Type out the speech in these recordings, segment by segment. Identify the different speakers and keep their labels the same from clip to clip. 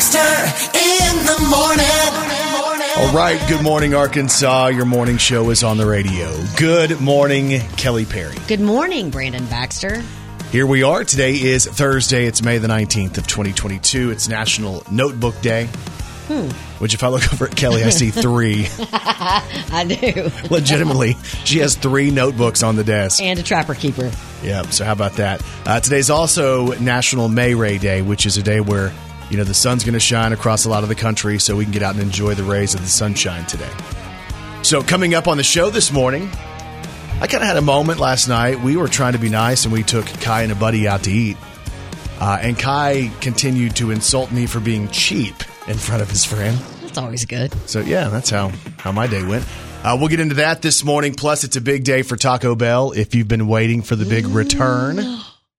Speaker 1: Baxter in the morning.
Speaker 2: All right, good morning, Arkansas. Your morning show is on the radio. Good morning, Kelly Perry.
Speaker 3: Good morning, Brandon Baxter.
Speaker 2: Here we are. Today is Thursday. It's May the 19th of 2022. It's National Notebook Day. Which, if I look over at Kelly, I see three.
Speaker 3: I do.
Speaker 2: Legitimately, she has three notebooks on the desk.
Speaker 3: and a trapper keeper.
Speaker 2: Yeah, so how about that? Uh, today's also National May Ray Day, which is a day where, you know, the sun's going to shine across a lot of the country so we can get out and enjoy the rays of the sunshine today. So, coming up on the show this morning, I kind of had a moment last night. We were trying to be nice and we took Kai and a buddy out to eat. Uh, and Kai continued to insult me for being cheap in front of his friend.
Speaker 3: That's always good.
Speaker 2: So yeah, that's how how my day went. Uh, we'll get into that this morning. Plus, it's a big day for Taco Bell. If you've been waiting for the big return,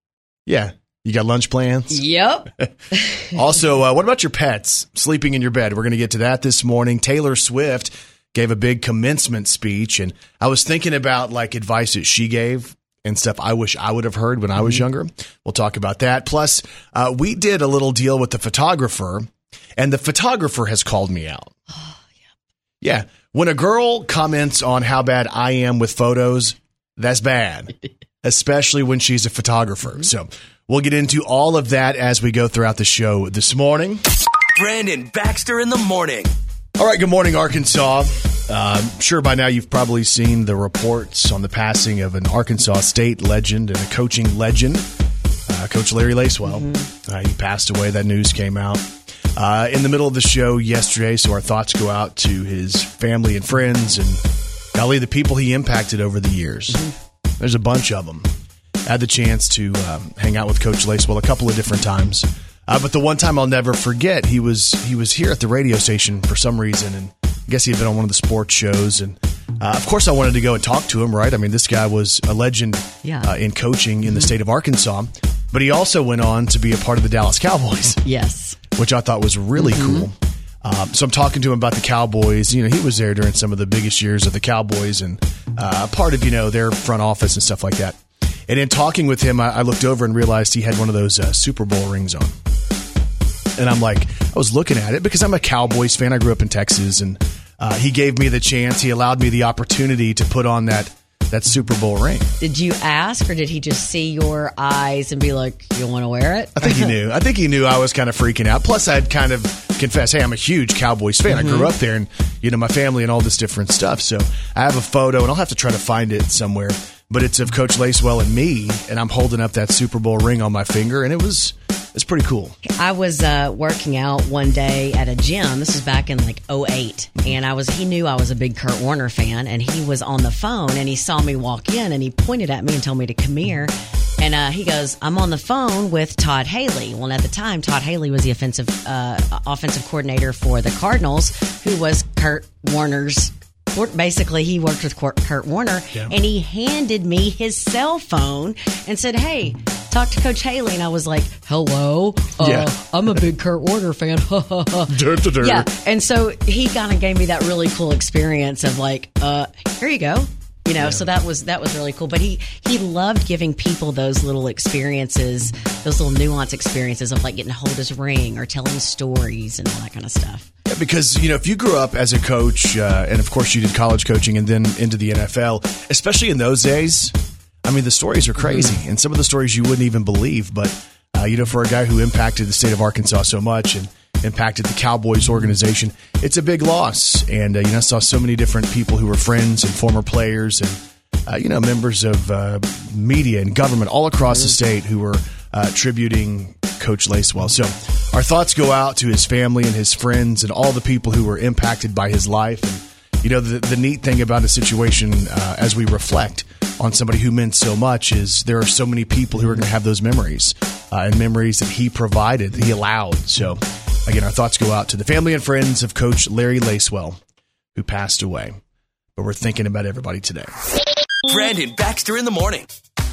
Speaker 2: yeah, you got lunch plans.
Speaker 3: Yep.
Speaker 2: Also, uh, what about your pets sleeping in your bed? We're going to get to that this morning. Taylor Swift gave a big commencement speech, and I was thinking about like advice that she gave and stuff I wish I would have heard when I was younger. We'll talk about that. Plus, uh, we did a little deal with the photographer, and the photographer has called me out. Yeah. When a girl comments on how bad I am with photos, that's bad, especially when she's a photographer. So we'll get into all of that as we go throughout the show this morning.
Speaker 1: Brandon Baxter in the morning.
Speaker 2: All right. Good morning, Arkansas. Uh, I'm sure by now you've probably seen the reports on the passing of an Arkansas State legend and a coaching legend, uh, Coach Larry Lacewell. Uh, he passed away. That news came out uh, in the middle of the show yesterday. So our thoughts go out to his family and friends and golly, the people he impacted over the years. There's a bunch of them. I had the chance to um, hang out with Coach Lacewell a couple of different times. Uh, but the one time I'll never forget, he was he was here at the radio station for some reason, and I guess he had been on one of the sports shows. And uh, of course, I wanted to go and talk to him. Right? I mean, this guy was a legend
Speaker 3: Yeah.
Speaker 2: uh, in coaching in the state of Arkansas. But he also went on to be a part of the Dallas Cowboys
Speaker 3: Yes.
Speaker 2: which I thought was really cool. Um, so I'm talking to him about the Cowboys. You know, he was there during some of the biggest years of the Cowboys and uh, part of you know their front office and stuff like that. And in talking with him, I, I looked over and realized he had one of those uh, Super Bowl rings on. And I'm like, I was looking at it because I'm a Cowboys fan. I grew up in Texas, and uh, he gave me the chance. He allowed me the opportunity to put on that that Super Bowl ring.
Speaker 3: Did you ask, or did he just see your eyes and be like, "You want to wear it"?
Speaker 2: I think he knew. I think he knew I was kind of freaking out. Plus, I'd kind of confess, hey, I'm a huge Cowboys fan. I grew up there, and you know my family and all this different stuff. So I have a photo, and I'll have to try to find it somewhere. But it's of Coach Lacewell and me, and I'm holding up that Super Bowl ring on my finger, and it was it's pretty cool.
Speaker 3: I was uh, working out one day at a gym. This was back in like 08. And I was, he knew I was a big Kurt Warner fan and he was on the phone and he saw me walk in and he pointed at me and told me to come here. And uh, he goes, I'm on the phone with Todd Haley. Well, at the time, Todd Haley was the offensive, uh, offensive coordinator for the Cardinals, who was Kurt Warner's basically he worked with Kurt Warner
Speaker 2: Yeah.
Speaker 3: and he handed me his cell phone and said, "Hey, talk to Coach Haley." And I was like, "Hello, uh,
Speaker 2: Yeah.
Speaker 3: I'm a big Kurt Warner fan." yeah, and so he kind of gave me that really cool experience of like, uh, "Here you go." You know, so that was that was really cool. But he he loved giving people those little experiences, those little nuance experiences of like getting to hold his ring or telling stories and all that kind of stuff.
Speaker 2: Yeah, because you know if you grew up as a coach, uh, and of course you did college coaching and then into the NFL, especially in those days, I mean the stories are crazy, and some of the stories you wouldn't even believe. But uh, you know, for a guy who impacted the state of Arkansas so much and impacted the Cowboys organization, it's a big loss. And uh, you know, I saw so many different people who were friends and former players and uh, you know members of uh, media and government all across the state who were uh, tributing Coach Lacewell. So our thoughts go out to his family and his friends and all the people who were impacted by his life. And you know, the, the neat thing about a situation uh, as we reflect on somebody who meant so much is there are so many people who are going to have those memories uh, and memories that he provided, that he allowed. So again, our thoughts go out to the family and friends of Coach Larry Lacewell, who passed away. But we're thinking about everybody today.
Speaker 1: Brandon Baxter in the morning.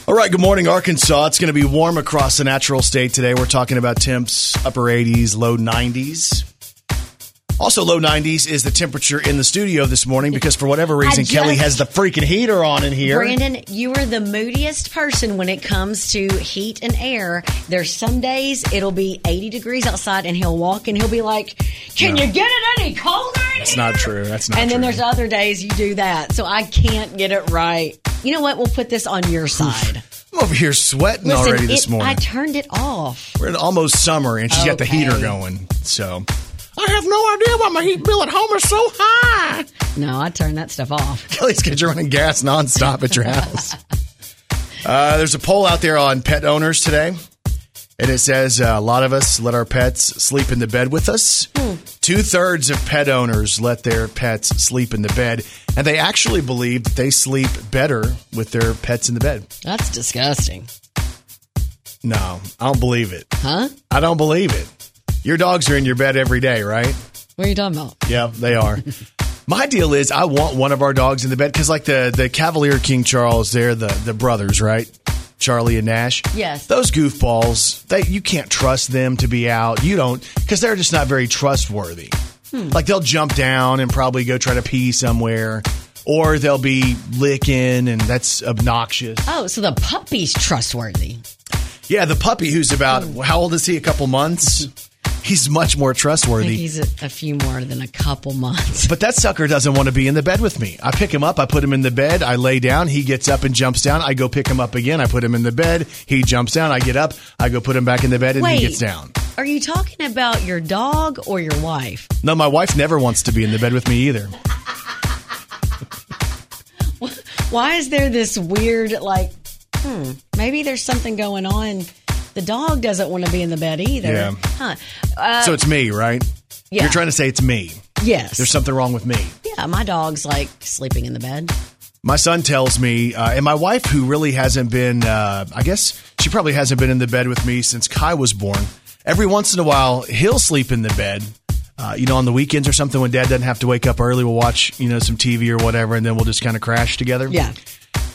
Speaker 2: All right, good morning, Arkansas. It's going to be warm across the natural state today. We're talking about temps upper 80s, low 90s. Also, low 90s is the temperature in the studio this morning because for whatever reason,
Speaker 3: just-
Speaker 2: Kelly has the freaking heater on in here.
Speaker 3: Brandon, you are the moodiest person when it comes to heat and air. There's some days it'll be 80 degrees outside and he'll walk and he'll be like, Can
Speaker 2: No.
Speaker 3: you get it any colder?
Speaker 2: That's
Speaker 3: here?"
Speaker 2: not true. That's not
Speaker 3: And then
Speaker 2: true.
Speaker 3: there's other days you do that. So I can't get it right. You know what? We'll put this on your side.
Speaker 2: I'm over here sweating
Speaker 3: Listen,
Speaker 2: already this
Speaker 3: it-
Speaker 2: morning.
Speaker 3: I turned it off.
Speaker 2: We're in almost summer and she's got the heater going. So I have no idea why my heat bill at home is so high.
Speaker 3: No, I turned that stuff off.
Speaker 2: Kelly's got you running gas nonstop at your house. Uh, there's a poll out there on pet owners today, and it says uh, a lot of us let our pets sleep in the bed with us. Two thirds of pet owners let their pets sleep in the bed, and they actually believe that they sleep better with their pets in the bed.
Speaker 3: That's disgusting.
Speaker 2: No, I don't believe it.
Speaker 3: Huh?
Speaker 2: I don't believe it. Your dogs are in your bed every day, right?
Speaker 3: What are you talking about?
Speaker 2: Yeah, they are. My deal is I want one of our dogs in the bed because, like the the Cavalier King Charles, they're the the brothers, right? Charlie and Nash.
Speaker 3: Yes.
Speaker 2: Those goofballs, they you can't trust them to be out. You don't because they're just not very trustworthy. Hmm. Like they'll jump down and probably go try to pee somewhere, or they'll be licking, and that's obnoxious.
Speaker 3: Oh, so the puppy's trustworthy.
Speaker 2: Yeah, the puppy who's about hmm. how old is he? A couple months. He's much more trustworthy.
Speaker 3: he's a, a few more than a couple months.
Speaker 2: But that sucker doesn't want to be in the bed with me. I pick him up, I put him in the bed, I lay down, he gets up and jumps down. I go pick him up again, I put him in the bed, he jumps down, I get up, I go put him back in the bed, and
Speaker 3: Wait.
Speaker 2: he gets down.
Speaker 3: Are you talking about your dog or your wife?
Speaker 2: No, my wife never wants to be in the bed with me either.
Speaker 3: Why is there this weird, like, hmm, maybe there's something going on? The dog doesn't want to be in the bed either.
Speaker 2: Yeah.
Speaker 3: Huh. Uh,
Speaker 2: so it's me, right?
Speaker 3: yeah.
Speaker 2: You're trying to say it's me.
Speaker 3: yes.
Speaker 2: There's something wrong with me.
Speaker 3: yeah, my dog's like sleeping in the bed.
Speaker 2: My son tells me, uh, and my wife, who really hasn't been, uh, I guess she probably hasn't been in the bed with me since Kai was born. Every once in a while, he'll sleep in the bed. Uh, you know, on the weekends or something when dad doesn't have to wake up early, we'll watch, you know, some TV or whatever, and then we'll just kind of crash together.
Speaker 3: Yeah.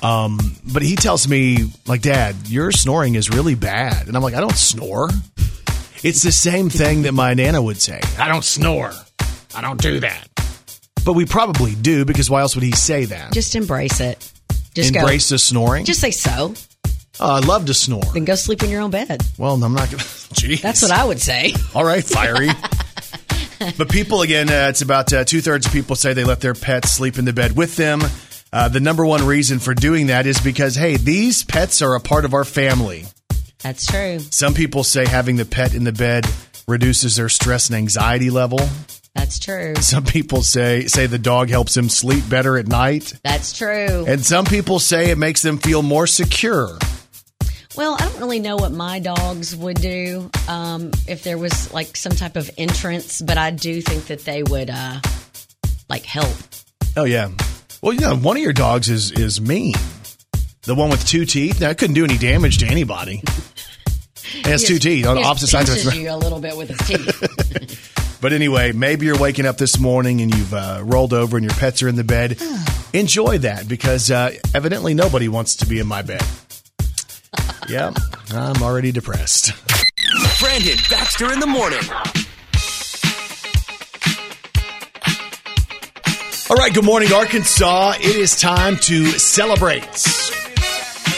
Speaker 2: But he tells me, like, Dad, your snoring is really bad. And I'm like, I don't snore. It's the same thing that my Nana would say. I don't snore. I don't do that. But we probably do because why else would he say that?
Speaker 3: Just embrace it. Just
Speaker 2: Embrace the snoring?
Speaker 3: Just say so.
Speaker 2: oh, I love to snore.
Speaker 3: Then go sleep in your own bed.
Speaker 2: Well, I'm not going to. Jeez.
Speaker 3: That's what I would say.
Speaker 2: All right, fiery. but people, again, uh, it's about uh, two thirds of people say they let their pets sleep in the bed with them. Uh, the number one reason for doing that is because, hey, these pets are a part of our family.
Speaker 3: That's true.
Speaker 2: Some people say having the pet in the bed reduces their stress and anxiety level.
Speaker 3: That's true.
Speaker 2: Some people say say the dog helps them sleep better at night.
Speaker 3: That's true.
Speaker 2: And some people say it makes them feel more secure.
Speaker 3: Well, I don't really know what my dogs would do um, if there was like some type of entrance, but I do think that they would uh, like help.
Speaker 2: Oh yeah. Well, you know, one of your dogs is is mean. The one with two teeth. Now, it couldn't do any damage to anybody. It has two teeth on
Speaker 3: He just
Speaker 2: opposite sides of its
Speaker 3: pinches
Speaker 2: mouth.
Speaker 3: you a little bit with his teeth.
Speaker 2: But anyway, maybe you're waking up this morning and you've uh, rolled over and your pets are in the bed. Enjoy that because uh, evidently nobody wants to be in my bed. yeah, I'm already depressed.
Speaker 1: Brandon Baxter in the morning.
Speaker 2: All right, good morning, Arkansas. It is time to celebrate.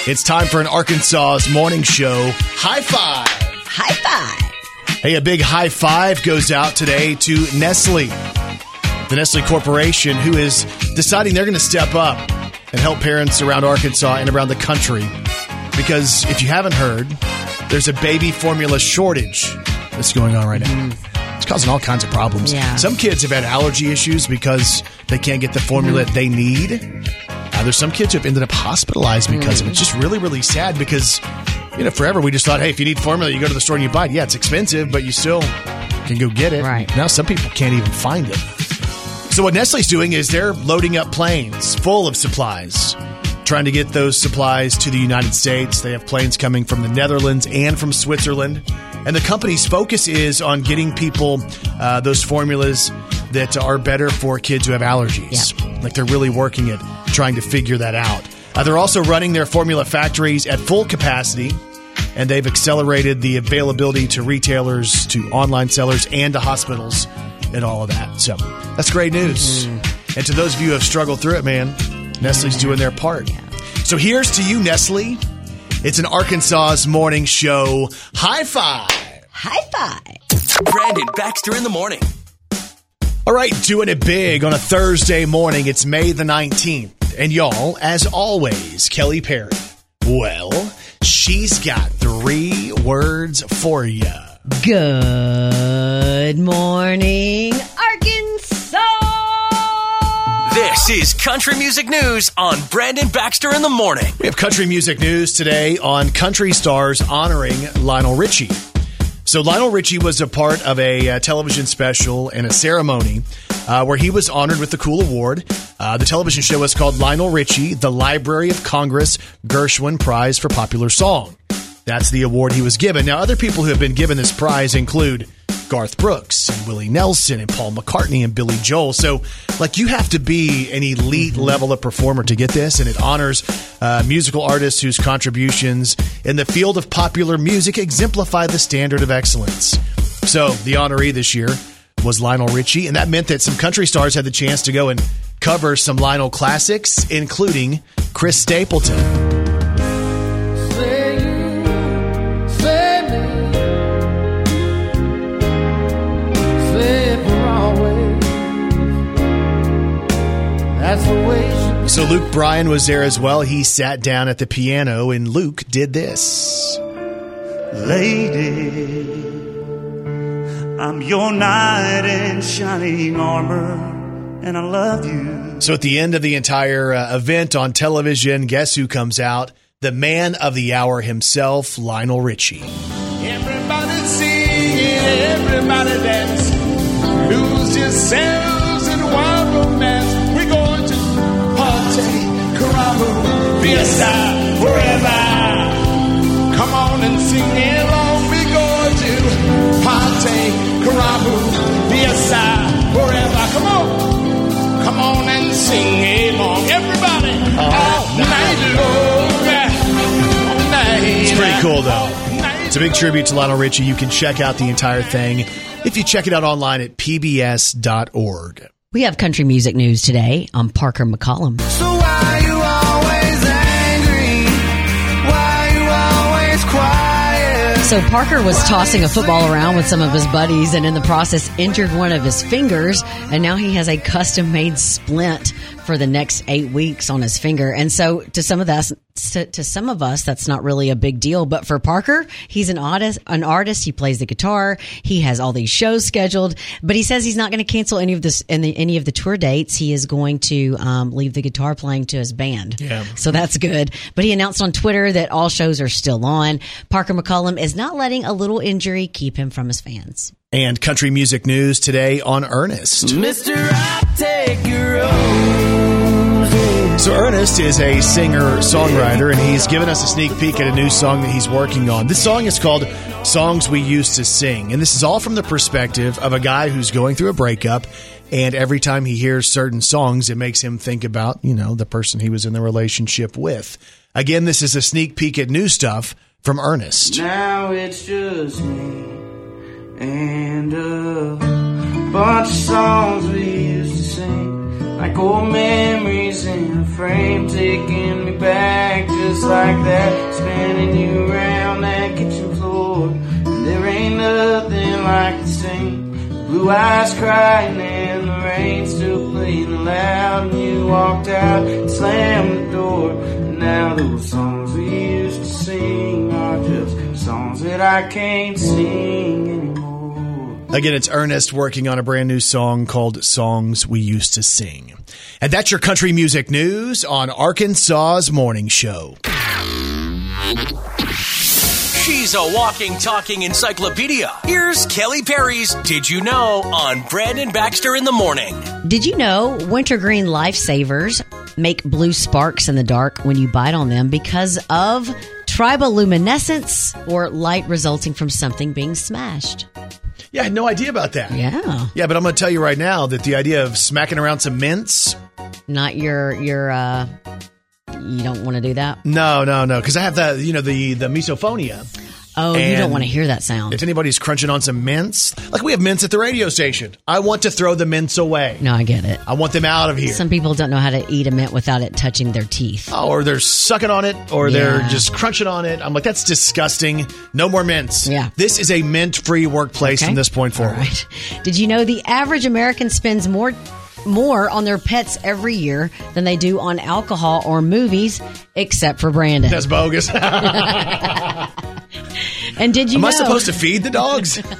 Speaker 2: It's time for an Arkansas's morning show. High five.
Speaker 3: High five.
Speaker 2: Hey, a big high five goes out today to Nestle, the Nestle Corporation, who is deciding they're going to step up and help parents around Arkansas and around the country. Because if you haven't heard, there's a baby formula shortage that's going on right now. Mm-hmm. It's causing all kinds of problems.
Speaker 3: Yeah.
Speaker 2: Some kids have had allergy issues because they can't get the formula they need. Uh, there's some kids who have ended up hospitalized because of it. It's just really, really sad because, you know, forever we just thought, hey, if you need formula, you go to the store and you buy it. Yeah, it's expensive, but you still can go get it.
Speaker 3: Right.
Speaker 2: Now some people can't even find it. So what Nestle's doing is they're loading up planes full of supplies, trying to get those supplies to the United States. They have planes coming from the Netherlands and from Switzerland. And the company's focus is on getting people uh, those formulas that are better for kids who have allergies. Like they're really working at trying to figure that out. Uh, they're also running their formula factories at full capacity and they've accelerated the availability to retailers, to online sellers, and to hospitals and all of that. So that's great news. And to those of you who have struggled through it, man, Nestle's doing their part. So here's to you, Nestle. It's an Arkansas's morning show. High five.
Speaker 3: High five.
Speaker 1: Brandon Baxter in the morning.
Speaker 2: All right, doing it big on a Thursday morning. It's May the 19th. And y'all, as always, Kelly Perry. Well, she's got three words for you.
Speaker 3: Good morning,
Speaker 1: This is Country Music News on Brandon Baxter in the morning.
Speaker 2: We have country music news today on Country Stars honoring Lionel Richie. So Lionel Richie was a part of a uh, television special and a ceremony uh, where he was honored with the Cool Award. Uh, the television show was called Lionel Richie, the Library of Congress Gershwin Prize for Popular Song. That's the award he was given. Now, other people who have been given this prize include Garth Brooks and Willie Nelson and Paul McCartney and Billy Joel. So, like, you have to be an elite level of performer to get this, and it honors uh, musical artists whose contributions in the field of popular music exemplify the standard of excellence. So, the honoree this year was Lionel Richie, and that meant that some country stars had the chance to go and cover some Lionel classics, including Chris Stapleton. So Luke Bryan was there as well. He sat down at the piano, and Luke did this.
Speaker 4: Lady, I'm your knight in shining armor, and I love you.
Speaker 2: So at the end of the entire uh, event on television, guess who comes out? The man of the hour himself, Lionel Richie.
Speaker 5: Everybody singing, everybody dance. Lose yourselves in wild romance. To party, fiesta, forever. Come on and sing along. We're going to party, caramba, fiesta, forever. Come on, come on and sing along, everybody. Uh-huh. all night long. All night.
Speaker 2: It's pretty cool, though. It's a big tribute to Lionel Richie. You can check out the entire thing if you check it out online at pbs.org.
Speaker 3: We have country music news today on Parker McCollum.
Speaker 5: So why you always angry? Why you always quiet?
Speaker 3: So Parker was tossing a football around with some of his buddies and in the process injured one of his fingers and now he has a custom made splint for the next 8 weeks on his finger. And so to some of us to some of us that's not really a big deal, but for Parker, he's an artist, an artist, he plays the guitar, he has all these shows scheduled, but he says he's not going to cancel any of this any, any of the tour dates. He is going to um, leave the guitar playing to his band.
Speaker 2: Yeah.
Speaker 3: So that's good. But he announced on Twitter that all shows are still on. Parker McCollum is not letting a little injury keep him from his fans.
Speaker 2: And country music news today on Ernest.
Speaker 5: Mister, I take your roses.
Speaker 2: So Ernest is a singer songwriter, and he's given us a sneak peek at a new song that he's working on. This song is called "Songs We Used to Sing," and this is all from the perspective of a guy who's going through a breakup. And every time he hears certain songs, it makes him think about you know the person he was in the relationship with. Again, this is a sneak peek at new stuff from Ernest.
Speaker 4: Now it's just me and a bunch of songs we used to sing, like old memories in a frame, taking me back just like that, spinning you around that kitchen floor. And there ain't nothing like the same. Blue eyes crying and the rain still playing loud. And you walked out and slammed the door. And now those songs we used to sing are just songs that I can't sing anymore.
Speaker 2: Again, it's Ernest working on a brand new song called Songs We Used to Sing. And that's your country music news on Arkansas's Morning Show.
Speaker 1: She's a walking, talking encyclopedia. Here's Kelly Perry's Did You Know on Brandon Baxter in the morning.
Speaker 3: Did you know wintergreen lifesavers make blue sparks in the dark when you bite on them because of triboluminescence or light resulting from something being smashed?
Speaker 2: Yeah, I had no idea about that.
Speaker 3: Yeah.
Speaker 2: Yeah, but I'm going to tell you right now that the idea of smacking around some mints,
Speaker 3: Not your your uh you don't want to do that.
Speaker 2: no, no, no, because I have the, you know, the the misophonia.
Speaker 3: Oh, you don't want to hear that sound.
Speaker 2: If anybody's crunching on some mints, like we have mints at the radio station, I want to throw the mints away.
Speaker 3: no, I get it.
Speaker 2: I want them out of here.
Speaker 3: Some people don't know how to eat a mint without it touching their teeth.
Speaker 2: Oh, or they're sucking on it, or they're just crunching on it. I'm like, that's disgusting. No more mints.
Speaker 3: Yeah.
Speaker 2: This is a mint free workplace
Speaker 3: Okay?
Speaker 2: from this point forward.
Speaker 3: All right. Did you know the average American spends more more on their pets every year than they do on alcohol or movies, except for Brandon?
Speaker 2: That's bogus.
Speaker 3: And did you know?
Speaker 2: I supposed to feed the dogs?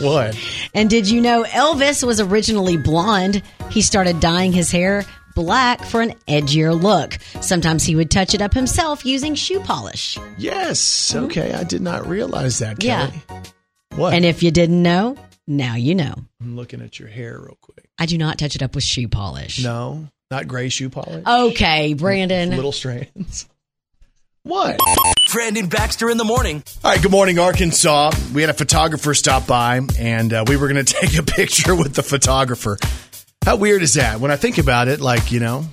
Speaker 2: What?
Speaker 3: And did you know Elvis was originally blonde? He started dyeing his hair black for an edgier look. Sometimes he would touch it up himself using shoe polish.
Speaker 2: Yes. Okay. I did not realize that,
Speaker 3: Yeah.
Speaker 2: What?
Speaker 3: And if you didn't know, now you know.
Speaker 2: I'm looking at your hair real quick.
Speaker 3: I do not touch it up with shoe polish.
Speaker 2: No, not gray shoe polish.
Speaker 3: Okay, Brandon.
Speaker 2: Little strands. What?
Speaker 1: Brandon Baxter in the morning.
Speaker 2: All right, good morning, Arkansas. We had a photographer stop by, and uh, we were going to take a picture with the photographer. How weird is that? When I think about it, like, you know,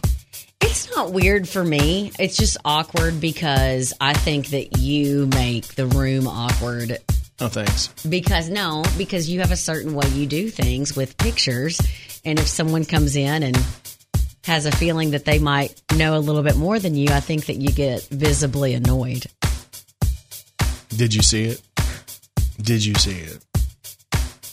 Speaker 3: It's not weird for me. It's just awkward because I think that you make the room awkward.
Speaker 2: No thanks.
Speaker 3: Because no, because you have a certain way you do things with pictures. And if someone comes in and has a feeling that they might know a little bit more than you, I think that you get visibly annoyed.
Speaker 2: Did you see it? Did you see it?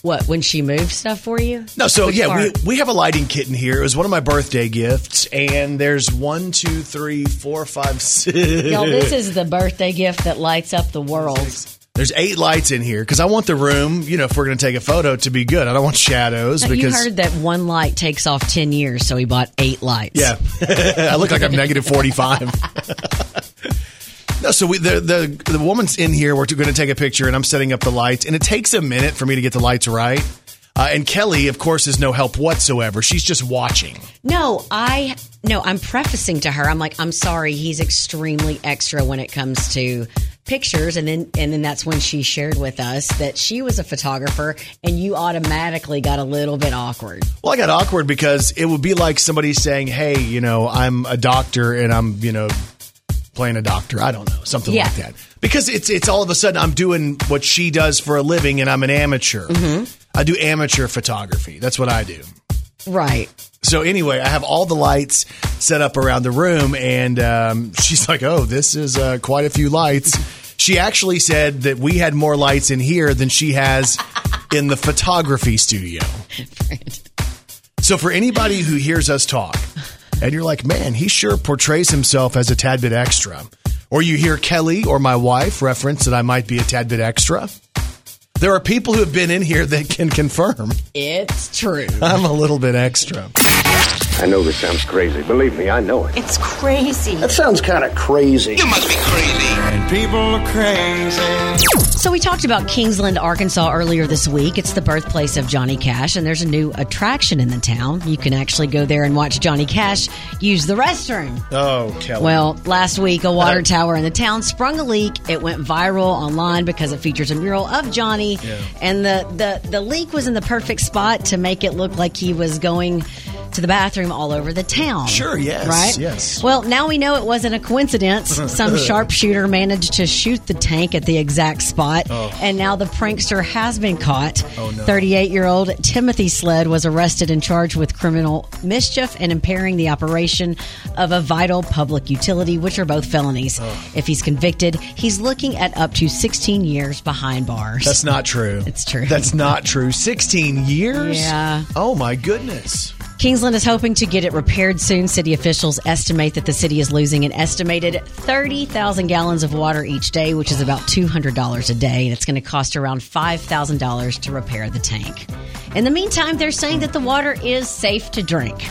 Speaker 3: What, when she moved stuff for you?
Speaker 2: No, so
Speaker 3: Which
Speaker 2: yeah, we,
Speaker 3: part?
Speaker 2: we have a lighting kit in here. It was one of my birthday gifts, and there's one, two, three, four, five, six.
Speaker 3: Y'all, this is the birthday gift that lights up the world.
Speaker 2: There's eight lights in here because I want the room, you know, if we're going to take a photo to be good. I don't want shadows because You
Speaker 3: heard that one light takes off 10 years, so he bought eight lights.
Speaker 2: Yeah, I look like I'm negative forty five. no, so we, the the the woman's in here. We're going to take a picture, and I'm setting up the lights, and it takes a minute for me to get the lights right. Uh, and Kelly, of course, is no help whatsoever. She's just watching.
Speaker 3: No, I no, I'm prefacing to her. I'm like, I'm sorry, he's extremely extra when it comes to pictures and then and then that's when she shared with us that she was a photographer and you automatically got a little bit awkward.
Speaker 2: Well, I got awkward because it would be like somebody saying, "Hey, you know, I'm a doctor, and I'm, you know." Playing a doctor, I don't know, something
Speaker 3: Yeah.
Speaker 2: like that. Because it's it's all of a sudden I'm doing what she does for a living, and I'm an amateur. Mm-hmm. I do amateur photography. That's what I do.
Speaker 3: Right.
Speaker 2: So anyway, I have all the lights set up around the room, and um, she's like, "Oh, this is uh, quite a few lights." She actually said that we had more lights in here than she has in the photography studio. So for anybody who hears us talk, and you're like, "Man, he sure portrays himself as a tad bit extra," or you hear Kelly or my wife reference that I might be a tad bit extra. There are people who have been in here that can confirm
Speaker 3: It's true.
Speaker 2: I'm a little bit extra.
Speaker 6: I know this sounds crazy. Believe me, I know it.
Speaker 7: It's crazy.
Speaker 6: That sounds kind of crazy. You must be crazy.
Speaker 4: And people are crazy.
Speaker 3: So we talked about Kingsland, Arkansas earlier this week. It's the birthplace of Johnny Cash, and there's a new attraction in the town. You can actually go there and watch Johnny Cash use the restroom.
Speaker 2: Oh, Kelly.
Speaker 3: Well, last week, a water tower in the town sprung a leak. It went viral online because it features a mural of Johnny, and the, the, the leak was in the perfect spot to make it look like he was going to the bathroom all over the town.
Speaker 2: Sure, yes,
Speaker 3: Right?
Speaker 2: yes.
Speaker 3: Well, now we know it wasn't a coincidence. Some sharpshooter managed to shoot the tank at the exact spot, oh. and now the prankster has been caught.
Speaker 2: Oh, no.
Speaker 3: 38 year old Timothy Sled was arrested and charged with criminal mischief and impairing the operation of a vital public utility, which are both felonies. Oh. If he's convicted, he's looking at up to 16 years behind bars.
Speaker 2: That's not true.
Speaker 3: It's true.
Speaker 2: That's not true. 16 years?
Speaker 3: Yeah.
Speaker 2: Oh, my goodness.
Speaker 3: Kingsland is hoping to get it repaired soon. City officials estimate that the city is losing an estimated 30,000 gallons of water each day, which is about $200 a day. And it's going to cost around $5,000 to repair the tank. In the meantime, they're saying that the water is safe to drink.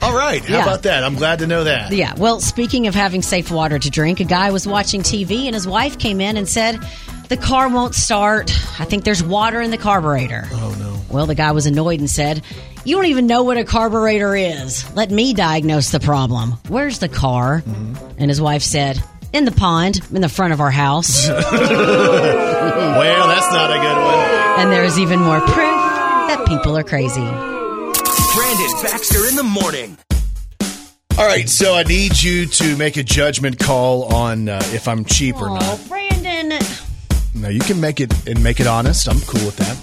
Speaker 2: All right. How
Speaker 3: Yeah.
Speaker 2: about that? I'm glad to know that.
Speaker 3: Yeah. Well, speaking of having safe water to drink, a guy was watching TV and his wife came in and said, The car won't start. I think there's water in the carburetor.
Speaker 2: Oh, no.
Speaker 3: Well, the guy was annoyed and said, You don't even know what a carburetor is. Let me diagnose the problem. Where's the car? And his wife said, In the pond, in the front of our house.
Speaker 2: Well, that's not a good one.
Speaker 3: and there's even more proof that people are crazy.
Speaker 1: Brandon Baxter in the morning.
Speaker 2: All right. So I need you to make a judgment call on uh, if I'm cheap or not.
Speaker 3: Oh, Brandon.
Speaker 2: Now you can make it and make it honest. I'm cool with that.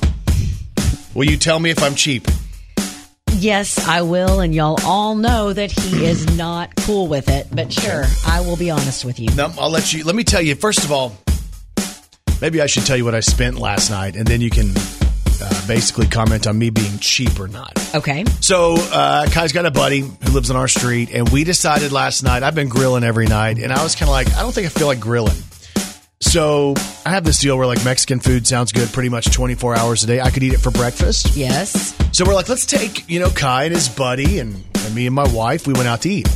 Speaker 2: Will you tell me if I'm cheap?
Speaker 3: Yes, I will, and y'all all know that he is not cool with it. But sure, I will be honest with you.
Speaker 2: No, I'll let you. Let me tell you. First of all, maybe I should tell you what I spent last night, and then you can uh, basically comment on me being cheap or not.
Speaker 3: Okay.
Speaker 2: So uh, Kai's got a buddy who lives on our street, and we decided last night. I've been grilling every night, and I was kind of like, I don't think I feel like grilling. So I have this deal where like Mexican food sounds good pretty much 24 hours a day. I could eat it for breakfast.
Speaker 3: Yes.
Speaker 2: So we're like, let's take, you know, Kai and his buddy and, and me and my wife. We went out to eat.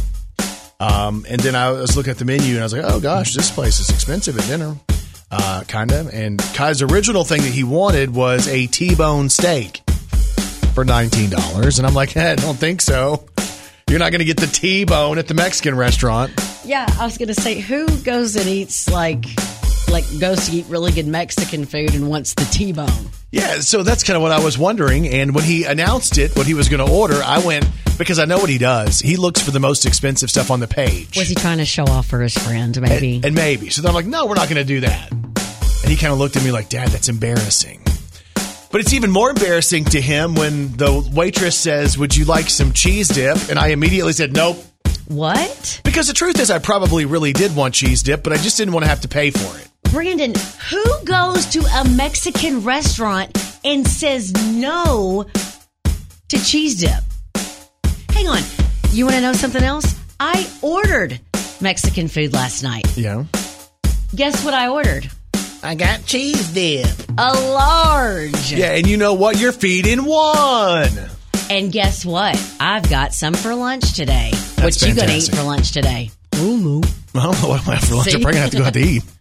Speaker 2: Um, and then I was looking at the menu and I was like, oh gosh, this place is expensive at dinner. Uh, kind of. And Kai's original thing that he wanted was a T-bone steak for $19. And I'm like, eh, I don't think so. You're not going to get the T-bone at the Mexican restaurant.
Speaker 3: Yeah, I was gonna say, who goes and eats like, like goes to eat really good Mexican food and wants the T-bone?
Speaker 2: Yeah, so that's kind of what I was wondering. And when he announced it, what he was going to order, I went because I know what he does. He looks for the most expensive stuff on the page.
Speaker 3: Was he trying to show off for his friend? Maybe.
Speaker 2: And, and maybe. So then I'm like, no, we're not going to do that. And he kind of looked at me like, Dad, that's embarrassing. But it's even more embarrassing to him when the waitress says, Would you like some cheese dip? And I immediately said, Nope.
Speaker 3: What?
Speaker 2: Because the truth is, I probably really did want cheese dip, but I just didn't want to have to pay for it.
Speaker 3: Brandon, who goes to a Mexican restaurant and says no to cheese dip? Hang on. You want to know something else? I ordered Mexican food last night.
Speaker 2: Yeah.
Speaker 3: Guess what I ordered?
Speaker 2: I got cheese dip.
Speaker 3: A large.
Speaker 2: Yeah, and you know what? You're feeding one.
Speaker 3: And guess what? I've got some for lunch today. What you gonna eat for lunch today? Ooh,
Speaker 2: I don't know what I'm gonna have for lunch.
Speaker 3: See?
Speaker 2: I'm probably gonna have to go out to eat.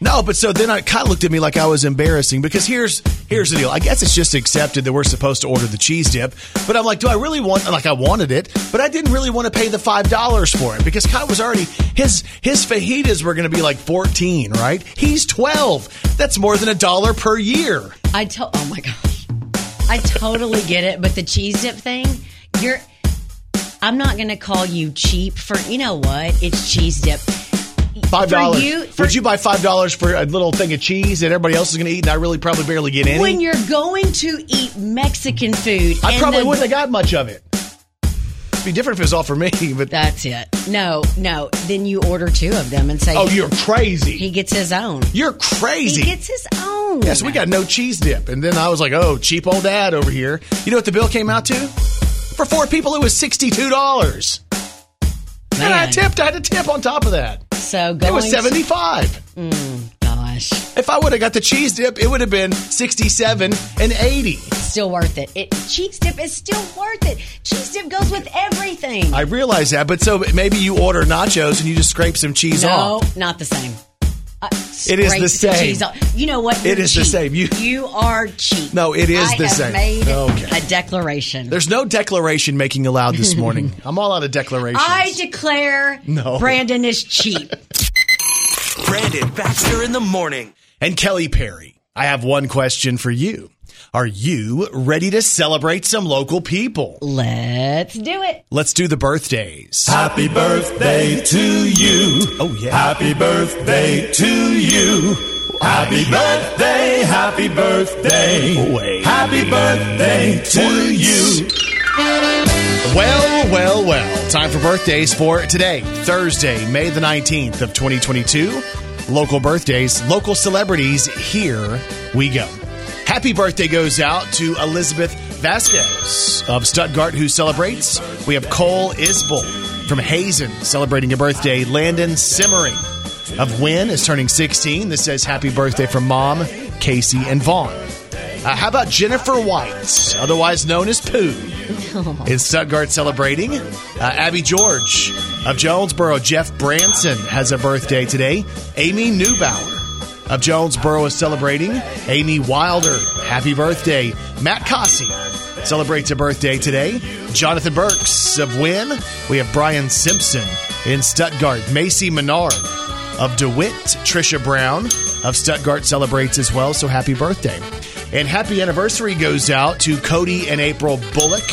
Speaker 2: No, but so then I kind of looked at me like I was embarrassing because here's here's the deal. I guess it's just accepted that we're supposed to order the cheese dip, but I'm like, do I really want? Like I wanted it, but I didn't really want to pay the five dollars for it because Kyle was already his his fajitas were going to be like fourteen, right? He's twelve. That's more than a dollar per year.
Speaker 3: I to- oh my gosh. I totally get it, but the cheese dip thing, you're I'm not going to call you cheap for, you know what? It's cheese dip.
Speaker 2: Five
Speaker 3: For
Speaker 2: dollars.
Speaker 3: you- for-
Speaker 2: Would you buy five dollars for a little thing of cheese that everybody else is going to eat, and I really probably barely get any?
Speaker 3: When you're going to eat Mexican food,
Speaker 2: I probably
Speaker 3: the-
Speaker 2: wouldn't have got much of it. It'd be different if it was all for me, but
Speaker 3: That's it. No, no. Then you order two of them and say,
Speaker 2: oh, you're crazy.
Speaker 3: he gets his own.
Speaker 2: You're crazy.
Speaker 3: He gets his own.
Speaker 2: Yes, we got no cheese dip. And then I was like, oh, cheap old dad over here. You know what the bill came out to? For four people, it was $62. And I tipped. I had a tip on top of that.
Speaker 3: So going
Speaker 2: It was 75 mm,
Speaker 3: Gosh,
Speaker 2: If I would have got the cheese dip, it would have been 67 and 80
Speaker 3: still worth it. It cheese dip is still worth it. Cheese dip goes with everything.
Speaker 2: I realize that, but so maybe you order nachos and you just scrape some cheese
Speaker 3: no,
Speaker 2: off.
Speaker 3: No, not the same. Uh,
Speaker 2: It is the same.
Speaker 3: cheese. You know what?
Speaker 2: It
Speaker 3: You're
Speaker 2: is the same. You-
Speaker 3: you are cheap.
Speaker 2: No, it is
Speaker 3: I
Speaker 2: the
Speaker 3: have
Speaker 2: same.
Speaker 3: Made
Speaker 2: Okay.
Speaker 3: a declaration.
Speaker 2: There's no declaration making allowed this morning. I'm all out of declarations.
Speaker 3: I declare
Speaker 2: No.
Speaker 3: Brandon is cheap.
Speaker 1: Brandon Baxter in the morning.
Speaker 2: And Kelly Perry, I have one question for you. Are you ready to celebrate some local people?
Speaker 3: Let's do it.
Speaker 2: Let's do the birthdays.
Speaker 7: Happy birthday to you.
Speaker 2: Oh, yeah.
Speaker 7: Happy birthday to you. Happy birthday, happy birthday.
Speaker 2: Wait.
Speaker 7: Happy birthday to you.
Speaker 2: Well, well, well. Time for birthdays for today, Thursday, May the 19th of 2022. Local birthdays, local celebrities. Here we go. Happy birthday goes out to Elizabeth Vasquez of Stuttgart, who celebrates. We have Cole Isbell from Hazen celebrating a birthday. Landon Simmering of Wynne is turning 16. This says happy birthday from mom, Casey, and Vaughn. Uh, how about Jennifer White, otherwise known as Pooh? in Stuttgart celebrating. Uh, Abby George of Jonesboro. Jeff Branson has a birthday today. Amy Newbauer of Jonesboro is celebrating. Amy Wilder, happy birthday. Matt Cossey celebrates a birthday today. Jonathan Burks of Wynne. We have Brian Simpson in Stuttgart. Macy Menard of DeWitt. Trisha Brown of Stuttgart celebrates as well, so happy birthday. And happy anniversary goes out to Cody and April Bullock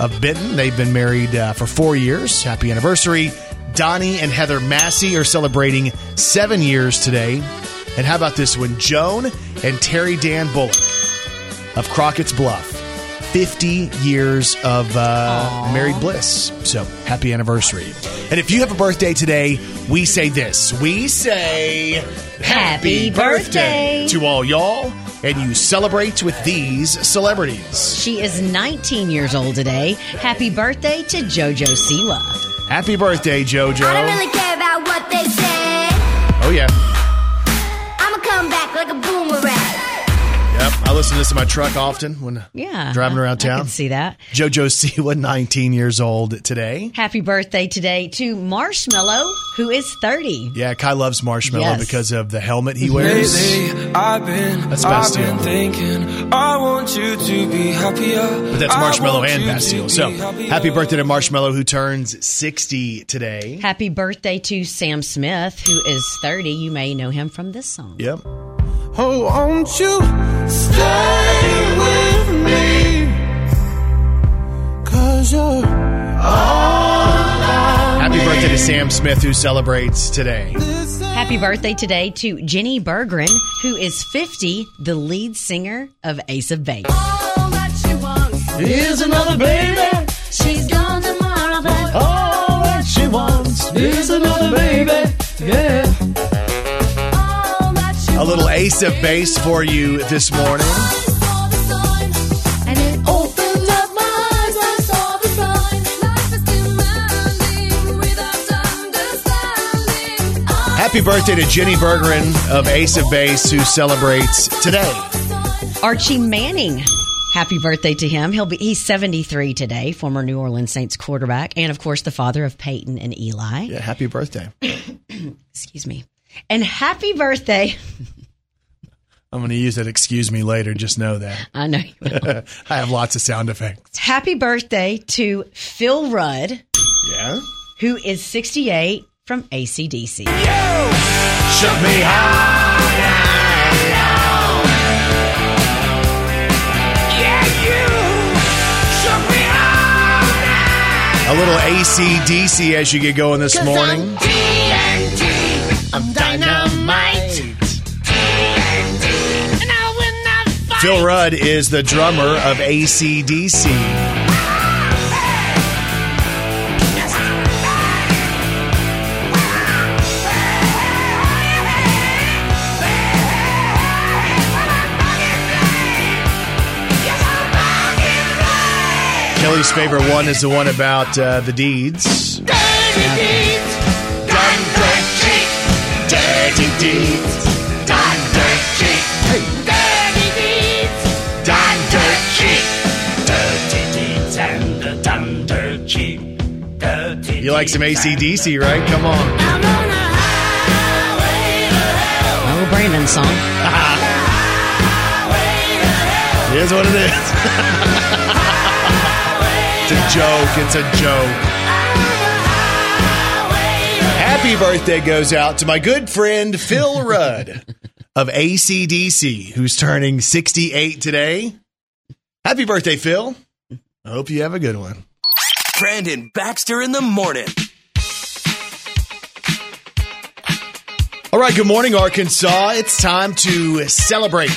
Speaker 2: of Benton. They've been married uh, for four years. Happy anniversary. Donnie and Heather Massey are celebrating seven years today. And how about this one? Joan and Terry Dan Bullock of Crockett's Bluff. 50 years of uh, married bliss. So happy anniversary. And if you have a birthday today, we say this. We say
Speaker 3: Happy birthday.
Speaker 2: to all y'all, and you celebrate with these celebrities.
Speaker 3: She is 19 years old today. Happy birthday to JoJo Siwa.
Speaker 2: Happy birthday,
Speaker 8: I don't
Speaker 2: JoJo.
Speaker 8: really care about what they say.
Speaker 2: Oh, yeah. I listen to this in my truck often when
Speaker 3: Yeah.
Speaker 2: driving around town.
Speaker 3: I
Speaker 2: town.
Speaker 3: can see that.
Speaker 2: JoJo Siwa, 19 years old today.
Speaker 3: Happy birthday today to Marshmello, who is 30.
Speaker 2: Yeah, Kai loves Marshmello
Speaker 3: Yes.
Speaker 2: because of the helmet he wears.
Speaker 4: Lately, I've been,
Speaker 2: That's
Speaker 4: I've
Speaker 2: Bastille.
Speaker 4: been thinking, I want you to be happier.
Speaker 2: But that's
Speaker 4: I Marshmello
Speaker 2: and Bastille. So
Speaker 4: happier.
Speaker 2: happy birthday to Marshmello, who turns 60 today.
Speaker 3: Happy birthday to Sam Smith, who is 30. You may know him from this song.
Speaker 2: Yep.
Speaker 4: Oh, won't you stay with me? Cause you're
Speaker 2: Happy birthday to Sam Smith, who celebrates today.
Speaker 3: Happy birthday today to Jenny Berggren, who is 50, the lead singer of Ace of Base.
Speaker 8: All that she wants,
Speaker 7: Here's another baby.
Speaker 8: she's gone tomorrow, but
Speaker 7: All that she wants is another baby. Yeah.
Speaker 8: All that she
Speaker 2: A little ace of base for you this morning.
Speaker 8: saw the sign, and it opened up my eyes. I saw the sign. Life is demanding without understanding. I
Speaker 2: Happy birthday to Jenny Bergeron of Ace of Base, who celebrates today.
Speaker 3: Archie Manning. Happy birthday to him. He'll be he's 73 today, former New Orleans Saints quarterback and of course the father of Peyton and Eli.
Speaker 2: Yeah, happy birthday.
Speaker 3: Excuse me. And happy birthday.
Speaker 2: I'm going to use that excuse me later. Just know that.
Speaker 3: I know you will.
Speaker 2: I have lots of sound effects.
Speaker 3: happy birthday to Phil Rudd,
Speaker 2: Yeah.
Speaker 3: who is 68 from ACDC.
Speaker 2: Shook me A little ACDC as you get going this morning.
Speaker 8: I'm dynamite.
Speaker 2: Phil Rudd is the drummer of ACDC. Kelly's favorite one is the one about uh, the deeds. Dirty deeds. Dirty deeds. Done dirt cheap. Dirty deeds. Done dirt cheap.
Speaker 7: Dirty deeds and done dirt cheap. Dirty
Speaker 2: You like some ACDC, right? Come on.
Speaker 8: I'm on a highway to hell.
Speaker 3: Oh, Brandon song.
Speaker 2: Here's what it is. it's a joke. It's a joke. Happy birthday goes out to my good friend Phil Rudd of ACDC, who's turning 68 today. Happy birthday, Phil. I hope you have a good one.
Speaker 1: Brandon Baxter in the morning.
Speaker 2: All right, good morning, Arkansas. It's time to celebrate.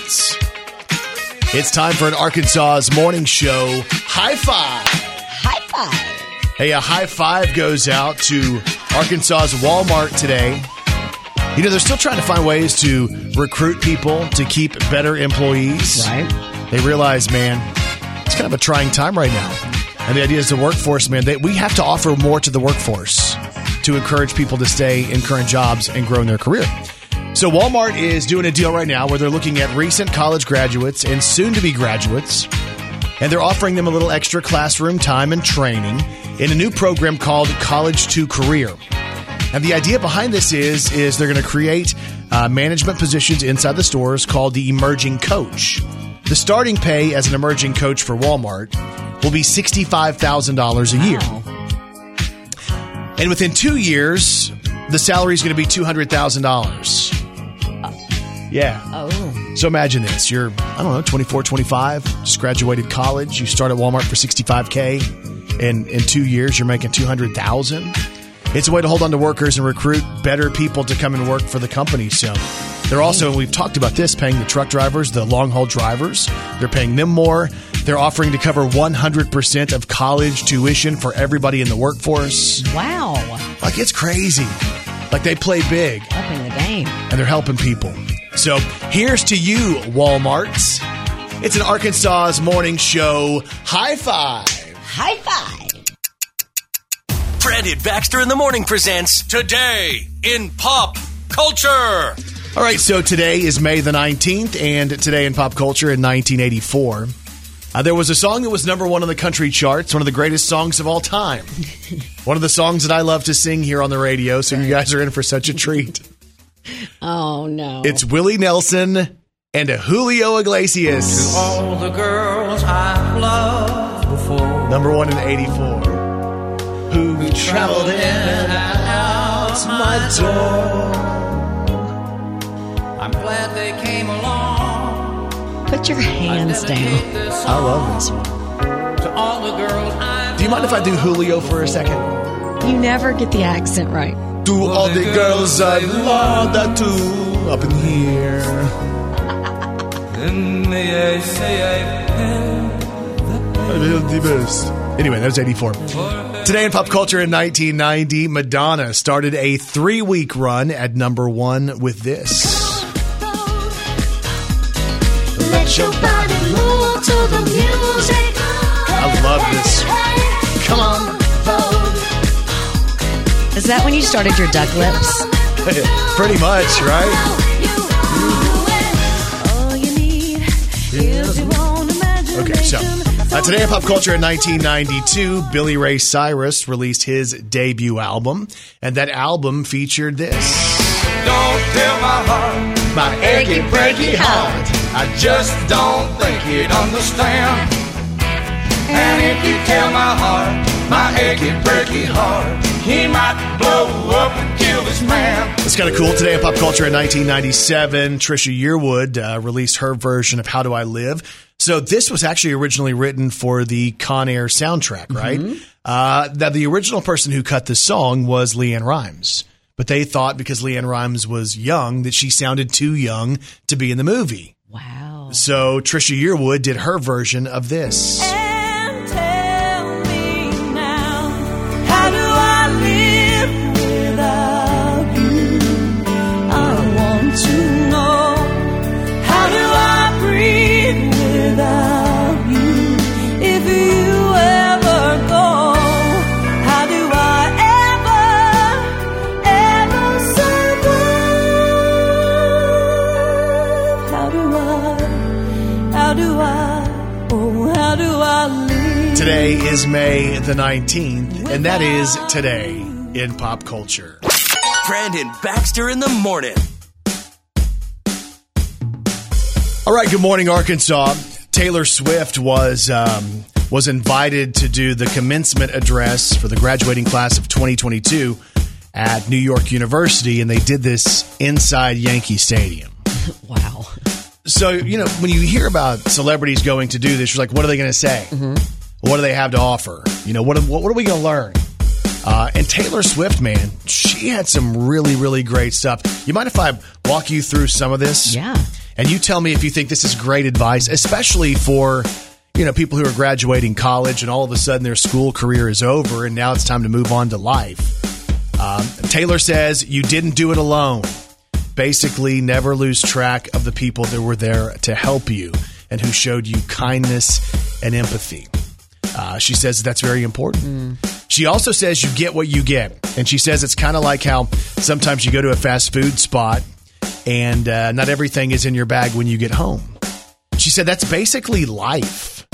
Speaker 2: It's time for an Arkansas's morning show high five.
Speaker 3: High five.
Speaker 2: Hey, a high five goes out to Arkansas's Walmart today. You know, they're still trying to find ways to recruit people to keep better employees.
Speaker 3: Right.
Speaker 2: They realize, man, it's kind of a trying time right now. And the idea is the workforce, man, they, we have to offer more to the workforce to encourage people to stay in current jobs and grow in their career. So Walmart is doing a deal right now where they're looking at recent college graduates and soon to be graduates and they're offering them a little extra classroom time and training in a new program called College to Career. And the idea behind this is is they're going to create uh, management positions inside the stores called the emerging coach. The starting pay as an emerging coach for Walmart will be sixty five thousand dollars a year, and within two years, the salary is going to be two hundred thousand dollars. Yeah.
Speaker 3: Oh.
Speaker 2: So imagine this. You're, I don't know, 24, 25, just graduated college. You start at Walmart for 65K. And in two years, you're making 200000 It's a way to hold on to workers and recruit better people to come and work for the company. So They're also, and we've talked about this, paying the truck drivers, the long haul drivers. They're paying them more. They're offering to cover 100% of college tuition for everybody in the workforce.
Speaker 3: Wow.
Speaker 2: Like, it's crazy. Like, they play big
Speaker 3: Upping the game.
Speaker 2: and they're helping people. So, here's to you, Walmarts. It's an Arkansas's morning show. High five.
Speaker 3: High five.
Speaker 1: Brandon Baxter in the morning presents Today in Pop Culture.
Speaker 2: All right, so today is May the 19th, and today in pop culture in 1984, uh, there was a song that was number one on the country charts, one of the greatest songs of all time. one of the songs that I love to sing here on the radio, so you guys are in for such a treat.
Speaker 3: Oh, no.
Speaker 2: It's Willie Nelson and a Julio Iglesias,
Speaker 4: All the girls I've loved before.
Speaker 2: number one in 84. Who traveled in and out my door.
Speaker 4: I'm glad they came along.
Speaker 3: Put your hands down.
Speaker 2: I love this one.
Speaker 4: To all the girls I've
Speaker 2: Do you mind if I do Julio for a second?
Speaker 3: You never get the accent right.
Speaker 2: To all the girls I love that too up in here.
Speaker 4: And may I say
Speaker 2: I feel the best. Anyway, that was 84. Today in pop culture in 1990, Madonna started a three week run at number one with this.
Speaker 8: Let your body move to the music.
Speaker 2: I love this.
Speaker 3: Is that when you started your duck lips?
Speaker 2: Pretty much, right? Okay, so uh, today in pop culture in 1992, Billy Ray Cyrus released his debut album, and that album featured this.
Speaker 5: Don't tell my heart,
Speaker 2: My achy breaky heart.
Speaker 5: I just don't think he'd understand. And if you tell my heart, my achy breaky heart, he might blow up and kill this man.
Speaker 2: It's kind of cool. Today in pop culture in 1997, Trisha Yearwood uh, released her version of How Do I Live. So this was actually originally written for the Con Air soundtrack, right? Uh, that the original person who cut the song was LeAnn Rimes. But they thought because LeAnn Rimes was young that she sounded too young to be in the movie.
Speaker 3: Wow.
Speaker 2: So Trisha Yearwood did her version of this.
Speaker 8: And
Speaker 2: the 19th, and that is today in pop culture.
Speaker 1: Brandon Baxter in the morning.
Speaker 2: All right, good morning, Arkansas. Taylor Swift was um, was invited to do the commencement address for the graduating class of 2022 at New York University, and they did this inside Yankee Stadium.
Speaker 3: Wow.
Speaker 2: So you know when you hear about celebrities going to do this, you're like, what are they going to say? What do they have to offer? You know, what what, what are we going to learn? Uh, and Taylor Swift, man, she had some really, really great stuff. You mind if I walk you through some of this?
Speaker 3: Yeah.
Speaker 2: And you tell me if you think this is great advice, especially for you know people who are graduating college and all of a sudden their school career is over and now it's time to move on to life. Um, Taylor says you didn't do it alone. Basically, never lose track of the people that were there to help you and who showed you kindness and empathy. Uh, she says that's very important. She also says you get what you get. And she says it's kind of like how sometimes you go to a fast food spot and uh, not everything is in your bag when you get home. She said that's basically life.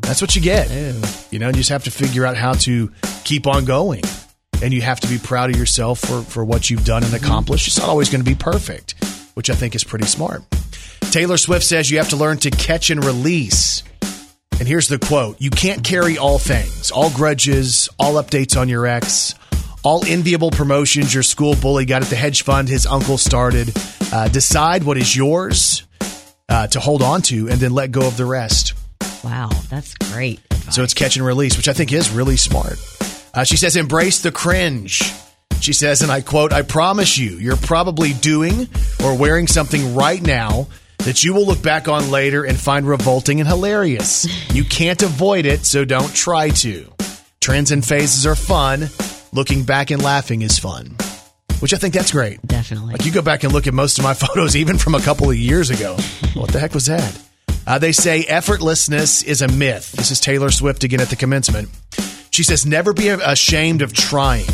Speaker 2: That's what you get. You know, you just have to figure out how to keep on going. And you have to be proud of yourself for, for what you've done and accomplished. It's not always going to be perfect, which I think is pretty smart. Taylor Swift says you have to learn to catch and release. And here's the quote You can't carry all things, all grudges, all updates on your ex, all enviable promotions your school bully got at the hedge fund his uncle started. Uh, decide what is yours uh, to hold on to and then let go of the rest.
Speaker 3: Wow. That's great.
Speaker 2: So it's catch and release, which I think is really smart. Uh, she says, embrace the cringe. She says, and I quote, I promise you, you're probably doing or wearing something right now that you will look back on later and find revolting and hilarious. You can't avoid it, so don't try to. Trends and phases are fun. Looking back and laughing is fun. Which I think that's great.
Speaker 3: Definitely.
Speaker 2: Like you go back and look at most of my photos, even from a couple of years ago. What the heck was that? Uh, they say effortlessness is a myth. This is Taylor Swift again at the commencement. She says, never be ashamed of trying.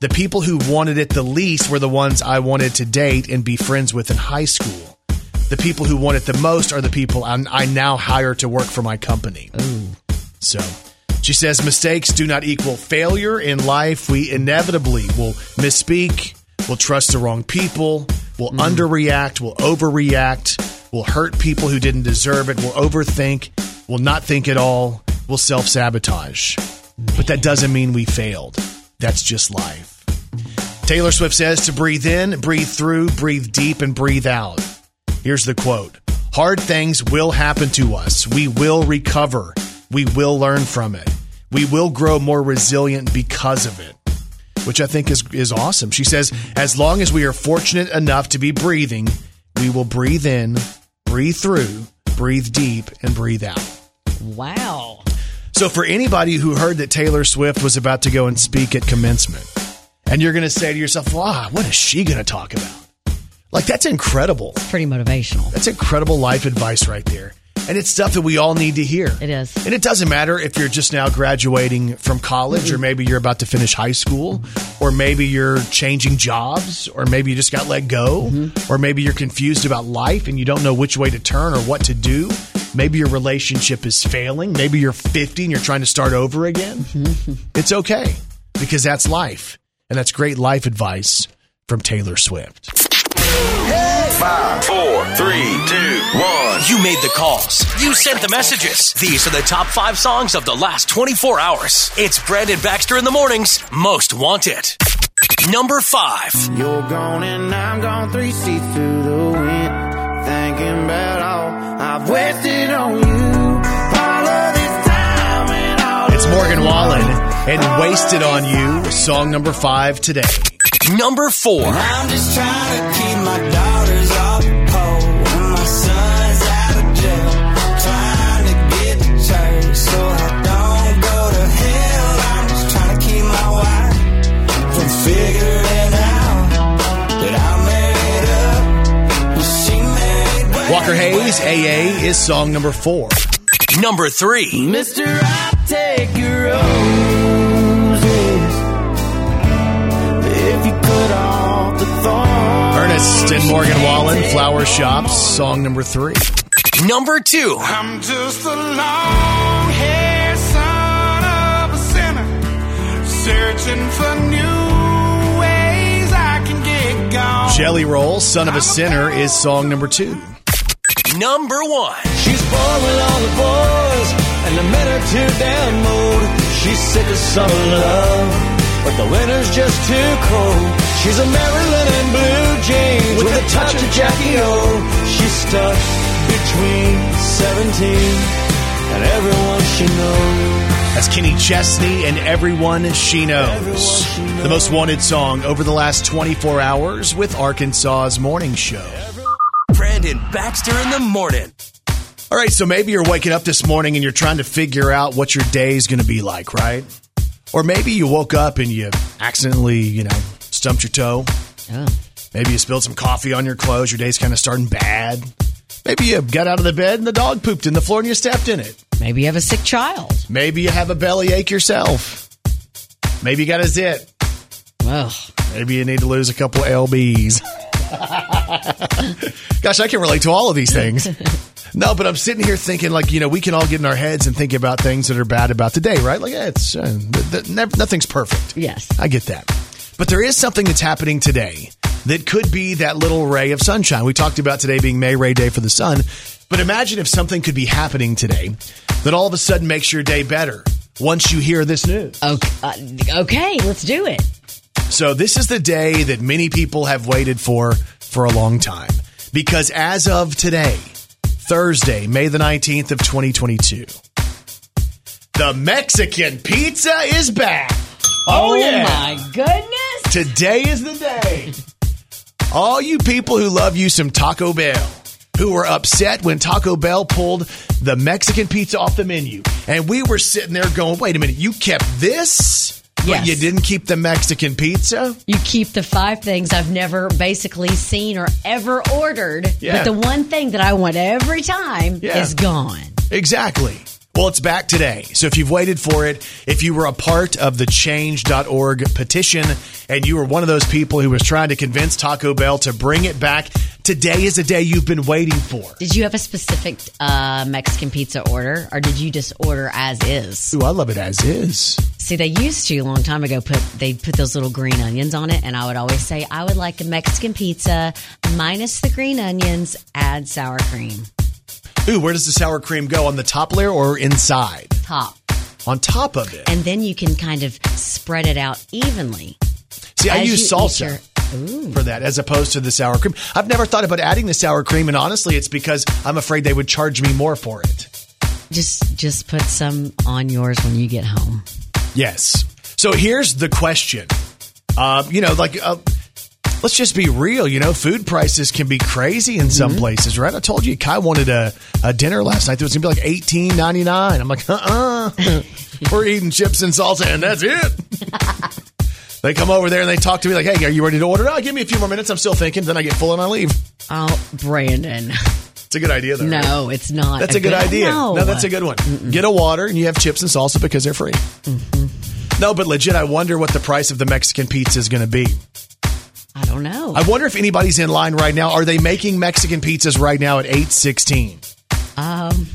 Speaker 2: The people who wanted it the least were the ones I wanted to date and be friends with in high school. The people who want it the most are the people I'm, I now hire to work for my company. So she says mistakes do not equal failure in life. We inevitably will misspeak, will trust the wrong people, will hmm. underreact, will overreact, will hurt people who didn't deserve it, will overthink, will not think at all, will self sabotage. But that doesn't mean we failed. That's just life. Taylor Swift says to breathe in, breathe through, breathe deep, and breathe out. Here's the quote Hard things will happen to us. We will recover. We will learn from it. We will grow more resilient because of it, which I think is, is awesome. She says, as long as we are fortunate enough to be breathing, we will breathe in, breathe through, breathe deep, and breathe out.
Speaker 3: Wow.
Speaker 2: So, for anybody who heard that Taylor Swift was about to go and speak at commencement, and you're going to say to yourself, wow, what is she going to talk about? Like, that's incredible.
Speaker 3: Pretty motivational.
Speaker 2: That's incredible life advice right there. And it's stuff that we all need to hear.
Speaker 3: It is.
Speaker 2: And it doesn't matter if you're just now graduating from college, or maybe you're about to finish high school, or maybe you're changing jobs, or maybe you just got let go, mm-hmm. or maybe you're confused about life and you don't know which way to turn or what to do. Maybe your relationship is failing. Maybe you're 50 and you're trying to start over again. Mm-hmm. It's okay because that's life. And that's great life advice from Taylor Swift.
Speaker 1: Five, four, three, two, one. You made the calls. You sent the messages. These are the top five songs of the last 24 hours. It's Brandon Baxter in the mornings. Most wanted. Number five.
Speaker 4: You're gone and I'm gone three seats through the wind. Thinking about all I've wasted on you. All of this time and all
Speaker 2: It's Morgan Wallen and Wasted on You, song number five today.
Speaker 1: Number four.
Speaker 4: Made
Speaker 2: Hayes, AA, is song number four.
Speaker 1: Number three.
Speaker 4: Mister, I take your roses if you cut off the thorns.
Speaker 2: Ernest and Morgan Wallen, Flower Shops, song number three.
Speaker 1: Number two.
Speaker 4: I'm just a long haired son of a sinner, searching for new ways I can get gone.
Speaker 2: Jelly Roll, Son of a Sinner, is song number two.
Speaker 1: Number one.
Speaker 7: She's born with all the boys, and the men are too damn mood. She's sick of summer love, but the winter's just too cold. She's a Marilyn and blue jeans with a touch of Jackie O. She's stuck between 17 and everyone she knows.
Speaker 2: That's Kenny Chesney and Everyone She Knows. The most wanted song over the last 24 hours with Arkansas's morning show.
Speaker 1: Brandon Baxter in the morning.
Speaker 2: All right, so maybe you're waking up this morning and you're trying to figure out what your day is going to be like, right? Or maybe you woke up and you accidentally, you know, stumped your toe.
Speaker 3: Oh.
Speaker 2: Maybe you spilled some coffee on your clothes. Your day's kind of starting bad. Maybe you got out of the bed and the dog pooped in the floor and you stepped in it.
Speaker 3: Maybe you have a sick child.
Speaker 2: Maybe you have a belly ache yourself. Maybe you got a zit.
Speaker 3: Ugh.
Speaker 2: Maybe you need to lose a couple lbs. Gosh, I can relate to all of these things. No, but I'm sitting here thinking, like, you know, we can all get in our heads and think about things that are bad about today, right? Like, it's uh, th- th- nev- nothing's perfect.
Speaker 3: Yes.
Speaker 2: I get that. But there is something that's happening today that could be that little ray of sunshine. We talked about today being May Ray Day for the sun. But imagine if something could be happening today that all of a sudden makes your day better once you hear this news.
Speaker 3: Okay, uh, okay, let's do it.
Speaker 2: So this is the day that many people have waited for for a long time. Because as of today, Thursday, May the 19th of 2022, the Mexican pizza is back.
Speaker 3: Oh, oh my goodness.
Speaker 2: Today is the day. All you people who love you some Taco Bell, who were upset when Taco Bell pulled the Mexican pizza off the menu. And we were sitting there going, wait a minute, you kept this? But you didn't keep the Mexican pizza?
Speaker 3: You keep the five things I've never basically seen or ever ordered,
Speaker 2: Yeah.
Speaker 3: but the one thing that I want every time
Speaker 2: Yeah.
Speaker 3: is gone.
Speaker 2: Exactly. Well, it's back today. So if you've waited for it, if you were a part of the change.org petition and you were one of those people who was trying to convince Taco Bell to bring it back, today is the day you've been waiting for.
Speaker 3: Did you have a specific uh, Mexican pizza order, or did you just order as is?
Speaker 2: Ooh, I love it as is.
Speaker 3: See, they used to a long time ago put they put those little green onions on it, and I would always say I would like a Mexican pizza minus the green onions, add sour cream,
Speaker 2: Ooh, where does the sour cream go? On the top layer or inside?
Speaker 3: top,
Speaker 2: On top of it.
Speaker 3: and then you can kind of spread it out evenly.
Speaker 2: See, I use salsa.
Speaker 3: your- Ooh.
Speaker 2: for that as opposed to the sour cream. I've never thought about adding the sour cream, and honestly, it's because I'm afraid they would charge me more for it.
Speaker 3: Just just put some on yours when you get home.
Speaker 2: Yes. So here's the question. Uh, you know, like, uh, let's just be real. You know, food prices can be crazy in some places, right? I told you, Kai wanted a, a dinner last night that was going to be like eighteen ninety nine. I'm like, uh uh-uh. We're eating chips and salsa, and that's it. they come over there and they talk to me like, hey, are you ready to order? Oh, give me a few more minutes. I'm still thinking. Then I get full and I leave.
Speaker 3: Oh, Brandon.
Speaker 2: It's a good idea, though. right?
Speaker 3: No, it's not.
Speaker 2: That's a good idea.
Speaker 3: No,
Speaker 2: No, that's a good one. Get a water and you have chips and salsa because they're free. No, but legit, I wonder what the price of the Mexican pizza is going to be.
Speaker 3: I don't know.
Speaker 2: I wonder if anybody's in line right now. Are they making Mexican pizzas right now at 816?
Speaker 3: um,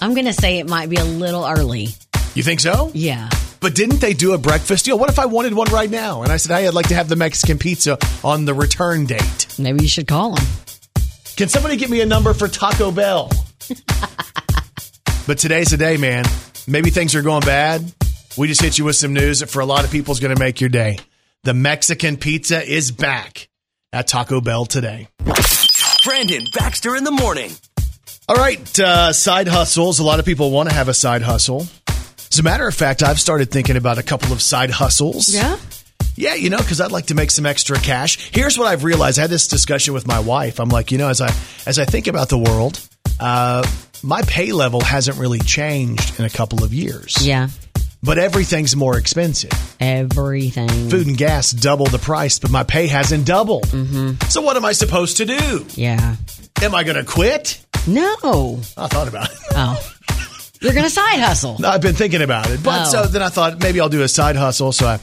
Speaker 3: I'm going to say it might be a little early.
Speaker 2: You think so?
Speaker 3: Yeah.
Speaker 2: But didn't they do a breakfast deal? What if I wanted one right now? And I said, hey, I'd like to have the Mexican pizza on the return date.
Speaker 3: Maybe you should call them.
Speaker 2: Can somebody get me a number for Taco Bell? but today's the day, man. Maybe things are going bad. We just hit you with some news that for a lot of people is going to make your day. The Mexican pizza is back at Taco Bell today.
Speaker 1: Brandon Baxter in the morning.
Speaker 2: All right, uh, side hustles. A lot of people want to have a side hustle. As a matter of fact, I've started thinking about a couple of side hustles.
Speaker 3: Yeah.
Speaker 2: Yeah, you know, because I'd like to make some extra cash. Here's what I've realized. I had this discussion with my wife. I'm like, you know, as I as I think about the world, uh, my pay level hasn't really changed in a couple of years.
Speaker 3: Yeah.
Speaker 2: But everything's more expensive.
Speaker 3: Everything.
Speaker 2: Food and gas double the price, but my pay hasn't doubled. Mm-hmm. So what am I supposed to do?
Speaker 3: Yeah.
Speaker 2: Am I going to quit?
Speaker 3: No.
Speaker 2: I thought about it.
Speaker 3: Oh. You're going to side hustle.
Speaker 2: I've been thinking about it, but
Speaker 3: Oh.
Speaker 2: so then I thought maybe I'll do a side hustle. So I,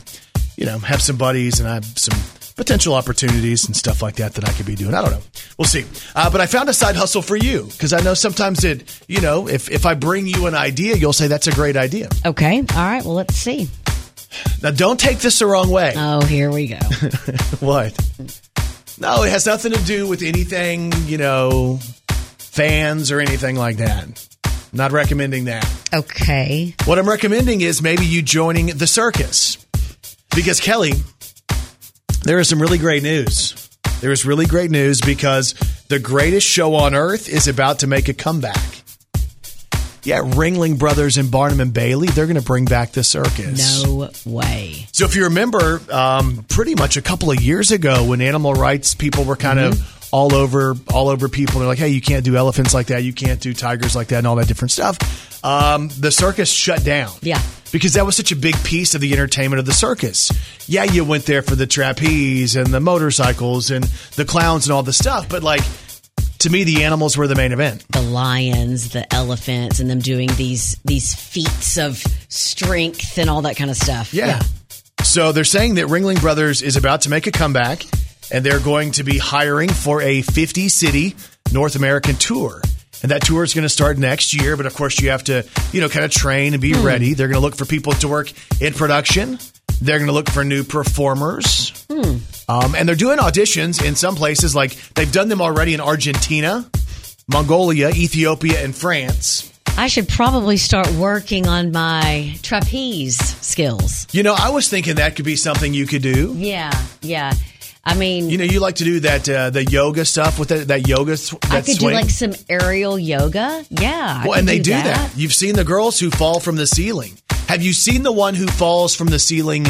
Speaker 2: you know, have some buddies and I have some potential opportunities and stuff like that that I could be doing. I don't know. We'll see. Uh, but I found a side hustle for you because I know sometimes it, you know, if if I bring you an idea, you'll say that's a great idea.
Speaker 3: Okay. All right. Well, let's see.
Speaker 2: Now, don't take this the wrong way.
Speaker 3: Oh, here we go.
Speaker 2: What? No, it has nothing to do with anything, you know, fans or anything like that. Not recommending that.
Speaker 3: Okay.
Speaker 2: What I'm recommending is maybe you joining the circus. Because, Kelly, there is some really great news. There is really great news because the greatest show on earth is about to make a comeback. Yeah, Ringling Brothers and Barnum and Bailey, they're going to bring back the circus.
Speaker 3: No way.
Speaker 2: So if you remember, um, pretty much a couple of years ago, when animal rights people were kind of all over, all over people, they're like, "Hey, you can't do elephants like that. You can't do tigers like that, and all that different stuff." Um, the circus shut down.
Speaker 3: Yeah.
Speaker 2: because that was such a big piece of the entertainment of the circus. Yeah, you went there for the trapeze and the motorcycles and the clowns and all the stuff, but like to me, the animals were the main event.
Speaker 3: The lions, the elephants, and them doing these these feats of strength and all that kind of stuff.
Speaker 2: Yeah. So they're saying that Ringling Brothers is about to make a comeback and they're going to be hiring for a 50 city North American tour. And that tour is going to start next year, but of course you have to, you know, kind of train and be ready. They're going to look for people to work in production. They're going to look for new performers. Um, and they're doing auditions in some places, like they've done them already in Argentina, Mongolia, Ethiopia, and France.
Speaker 3: I should probably start working on my trapeze skills.
Speaker 2: You know, I was thinking that could be something you could do.
Speaker 3: Yeah, yeah. I mean,
Speaker 2: You know, you like to do that uh, the yoga stuff with that, that yoga. Th- that
Speaker 3: I could
Speaker 2: swing.
Speaker 3: do like some aerial yoga. Yeah.
Speaker 2: Well, and they do that. You've seen the girls who fall from the ceiling. Have you seen the one who falls from the ceiling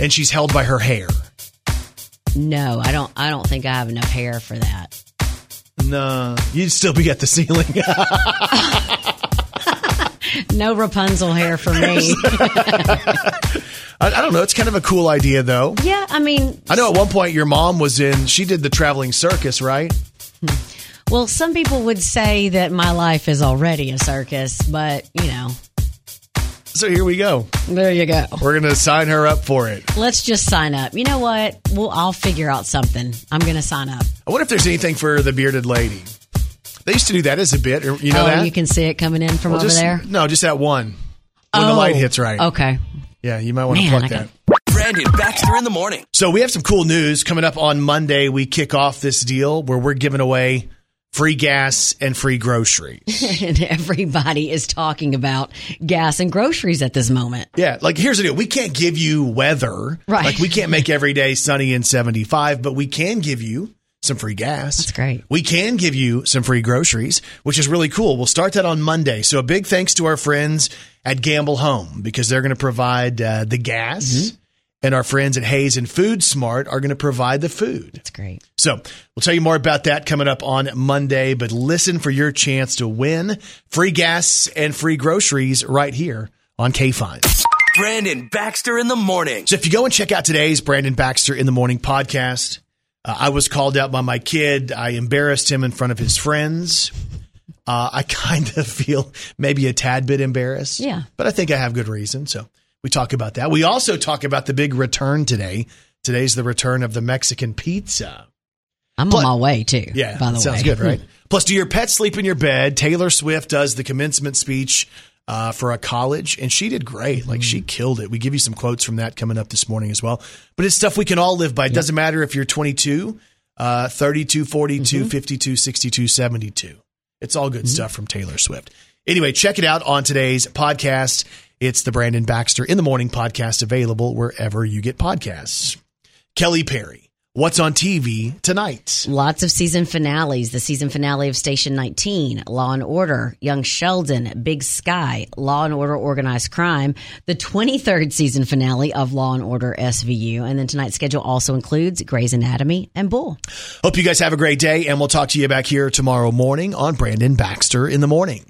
Speaker 2: and she's held by her hair?
Speaker 3: No, I don't. I don't think I have enough hair for that.
Speaker 2: No, you'd still be at the ceiling.
Speaker 3: No Rapunzel hair for me.
Speaker 2: I, don't know. It's kind of a cool idea, though.
Speaker 3: yeah, I mean,
Speaker 2: I know at one point your mom was in. She did the traveling circus, right?
Speaker 3: well, some people would say that my life is already a circus, but you know,
Speaker 2: So here we go.
Speaker 3: there you go.
Speaker 2: We're gonna sign her up for it.
Speaker 3: Let's just sign up. You know what? Well, I'll figure out something. I'm going to sign up.
Speaker 2: I wonder if there's anything for the bearded lady. They used to do that as a bit. You know
Speaker 3: oh,
Speaker 2: that?
Speaker 3: you can see it coming in from
Speaker 2: Well,
Speaker 3: over
Speaker 2: just,
Speaker 3: there.
Speaker 2: No, just that one. When the
Speaker 3: Oh,
Speaker 2: light hits right.
Speaker 3: Okay.
Speaker 2: Yeah, you might want to
Speaker 3: Man,
Speaker 2: pluck
Speaker 3: I
Speaker 2: that.
Speaker 3: got-
Speaker 1: Brandon Baxter in the morning.
Speaker 2: So we have some cool news coming up on Monday. We kick off this deal where we're giving away free gas and free groceries.
Speaker 3: and everybody is talking about gas and groceries at this moment.
Speaker 2: yeah, like here's the deal. We can't give you weather.
Speaker 3: Right.
Speaker 2: Like we can't make every day sunny and 75, but we can give you some free gas.
Speaker 3: That's great.
Speaker 2: We can give you some free groceries, which is really cool. We'll start that on Monday. So a big thanks to our friends at Gamble Home because they're going to provide uh, the gas.
Speaker 3: Mm-hmm.
Speaker 2: And our friends at Hayes and Food Smart are going to provide the food.
Speaker 3: That's great.
Speaker 2: So we'll tell you more about that coming up on Monday, but listen for your chance to win free gas and free groceries right here on K5.
Speaker 1: Brandon Baxter in the morning.
Speaker 2: So if you go and check out today's Brandon Baxter in the Morning podcast, uh, I was called out by my kid. I embarrassed him in front of his friends. Uh, I kind of feel maybe a tad bit embarrassed.
Speaker 3: Yeah.
Speaker 2: But I think I have good reason. So we talk about that. We also talk about the big return today. Today's the return of the Mexican pizza.
Speaker 3: I'm
Speaker 2: But-
Speaker 3: on my way too.
Speaker 2: Yeah,
Speaker 3: by the
Speaker 2: sounds
Speaker 3: way,
Speaker 2: good, right? Plus, do your pets sleep in your bed? Taylor Swift does the commencement speech uh, for a college, and she did great. Like she killed it. We give you some quotes from that coming up this morning as well. But it's stuff we can all live by. It doesn't matter if you're 22, uh, 32, 42, 52, 62, 72. It's all good stuff from Taylor Swift. Anyway, check it out on today's podcast. It's the Brandon Baxter in the Morning podcast available wherever you get podcasts. Kelly Perry, what's on TV tonight?
Speaker 3: Lots of season finales. The season finale of Station 19, Law and Order, Young Sheldon, Big Sky, Law and Order Organized Crime, the 23rd season finale of Law and Order SVU. And then tonight's schedule also includes Grey's Anatomy and Bull.
Speaker 2: Hope you guys have a great day, and we'll talk to you back here tomorrow morning on Brandon Baxter in the Morning.